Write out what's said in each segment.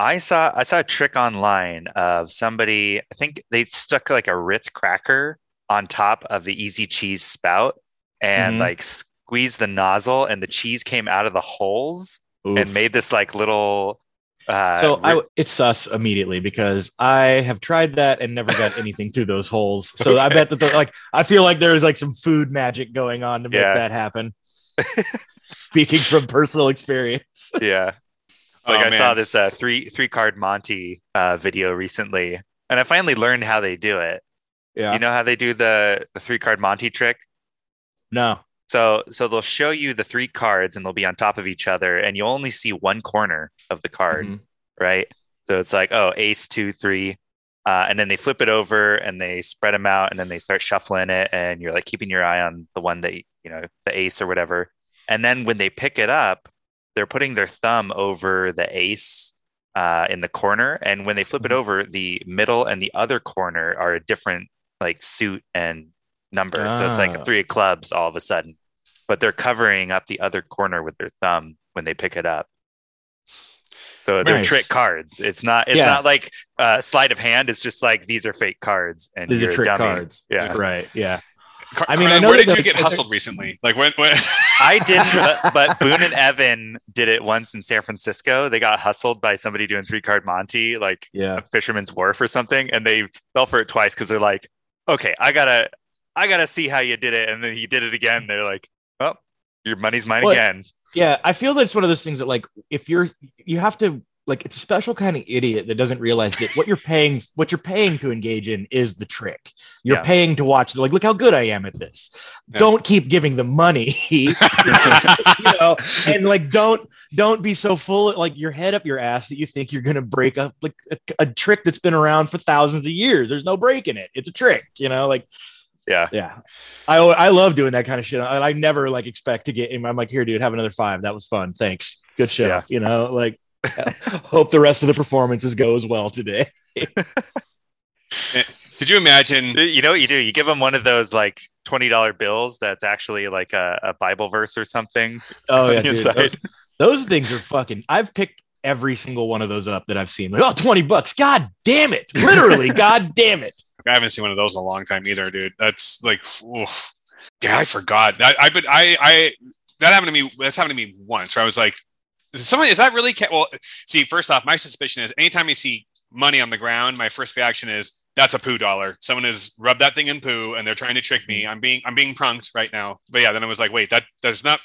I saw I saw a trick online of somebody. I think they stuck like a Ritz cracker on top of the Easy Cheese spout and Mhm. like squeezed the nozzle, and the cheese came out of the holes and made this like little. Uh, so I, it's sus immediately because I have tried that and never got anything through those holes. So I bet that the, like I feel like there's like some food magic going on to make Yeah. that happen. Speaking from personal experience. yeah. Oh, Like I saw this uh, three three card Monty uh, video recently, and I finally learned how they do it. Yeah. You know how they do the the three card Monty trick? no. So so they'll show you the three cards and they'll be on top of each other and you'll only see one corner of the card, Mhm. right? So it's like, oh, ace, two, three. Uh, and then they flip it over and they spread them out and then they start shuffling it and you're like keeping your eye on the one that, you know, the ace or whatever. And then when they pick it up, they're putting their thumb over the ace uh, in the corner. And when they flip it Mhm. over, the middle and the other corner are a different like suit and number. So it's like Ah. a three of clubs all of a sudden but they're covering up the other corner with their thumb when they pick it up. So they're Nice. trick cards. It's not. It's Yeah. not like uh, sleight of hand. It's just like these are fake cards, and These you're are trick dummy. cards. Yeah, Right. Yeah. Car- I mean, I know where did you get hustled there's- recently? Like when? when I did, but, but Boone and Evan did it once in San Francisco. They got hustled by somebody doing three card Monty, like Yeah. a Fisherman's Wharf or something, and they fell for it twice because they're like, "Okay, I gotta, I gotta see how you did it," and then he did it again. They're like, "Well, your money's mine Well, again." Yeah, I feel that it's one of those things that like if you're you have to like it's a special kind of idiot that doesn't realize that what you're paying what you're paying to engage in is the trick. You're Yeah. paying to watch like look how good I am at this. Yeah. Don't keep giving them money. you know, and like don't don't be so full like your head up your ass that you think you're gonna break up like a, a trick that's been around for thousands of years. There's no breaking it. It's a trick, you know, like Yeah. yeah. I I love doing that kind of shit. I, I never like expect to get. I'm like, here, dude, have another five. That was fun. Thanks. Good show. Yeah. You know, like, hope the rest of the performances go as well today. Did you imagine? You know what you do? You give them one of those like twenty dollar bills that's actually like a, a Bible verse or something. Oh yeah, dude. Those, those things are fucking. I've picked every single one of those up that I've seen. Like, oh, 20 bucks. God damn it. Literally, God damn it. I haven't seen one of those in a long time either, dude. That's like, oof. yeah, I forgot. I, I, but I, I, that happened to me. That's happened to me once. Where I was like, is someone is that really? Ca-? Well, see, first off, my suspicion is anytime I see money on the ground, my first reaction is that's a poo dollar. Someone has rubbed that thing in poo, and they're trying to trick me. I'm being, I'm being pranked right now. But yeah, then I was like, wait, that there's not.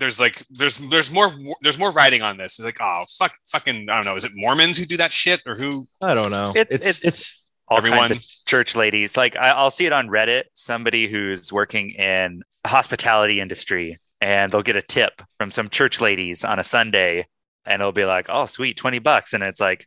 There's like there's there's more there's more writing on this. It's like oh fuck fucking I don't know is it Mormons who do that shit or who I don't know. It's- it's- all Everyone. kinds of church ladies. Like I, I'll see it on Reddit. Somebody who's working in hospitality industry, and they'll get a tip from some church ladies on a Sunday, and it'll be like, "Oh, sweet, twenty bucks," and it's like,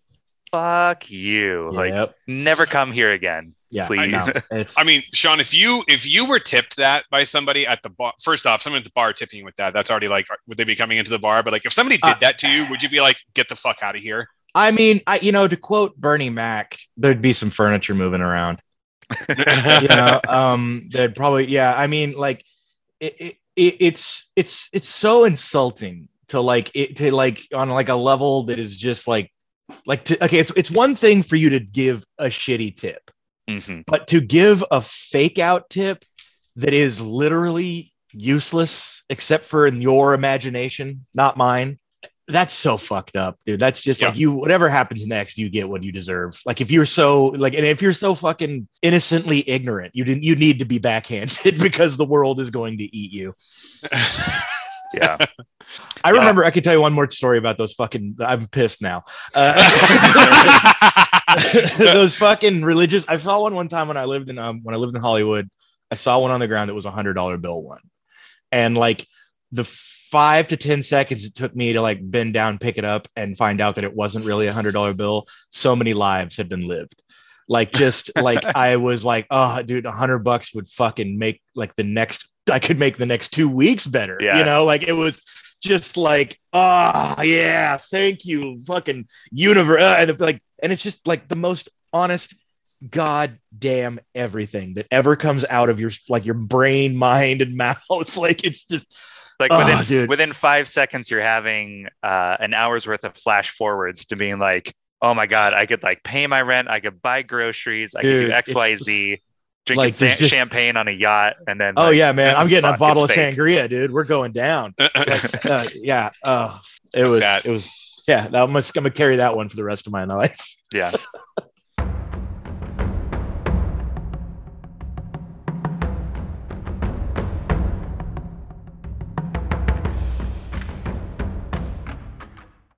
"Fuck you!" Like, never come here again. yeah. please. no, it's, I mean, Sean, if you if you were tipped that by somebody at the bar, first off, someone at the bar tipping you with that, that's already like, would they be coming into the bar? But like, if somebody did Uh, that to you, would you be like, get the fuck out of here? I mean, I you know, to quote Bernie Mac, there'd be some furniture moving around. you know um they'd probably yeah i mean like it, it, it it's it's it's so insulting to like it to like on like a level that is just like like to, okay it's it's one thing for you to give a shitty tip Mhm. but to give a fake out tip that is literally useless except for in your imagination not mine that's so fucked up dude. That's just like you whatever happens next you get what you deserve. Like if you're so like and if you're so fucking innocently ignorant you didn't you need to be backhanded because the world is going to eat you. Yeah. i Yeah. remember i can tell you one more story about those fucking i'm pissed now. Uh, those fucking religious i saw one one time when i lived in um when i lived in hollywood i saw one on the ground that was a hundred dollar bill one. And like the five to ten seconds it took me to like bend down pick it up and find out that it wasn't really a hundred dollar bill. So many lives had been lived. Like just like i was like oh dude a hundred bucks would fucking make like the next i could make the next two weeks better. Yeah. you know like it was just like oh yeah thank you fucking universe uh, and it's like and it's just like the most honest god damn everything that ever comes out of your like your brain mind and mouth. Like it's just Like Oh, within dude. within five seconds, you're having uh, an hour's worth of flash forwards to being like, oh my god, I could like pay my rent, I could buy groceries, I Dude, could do X, Y, Z, drinking like, sa- just- champagne on a yacht, and then Oh like, yeah, man. I'm getting fuck, a bottle of fake. sangria, dude. We're going down. Like, uh, yeah. Oh, it was. that. It was. Yeah. That, I'm, gonna, I'm gonna carry that one for the rest of my life. yeah.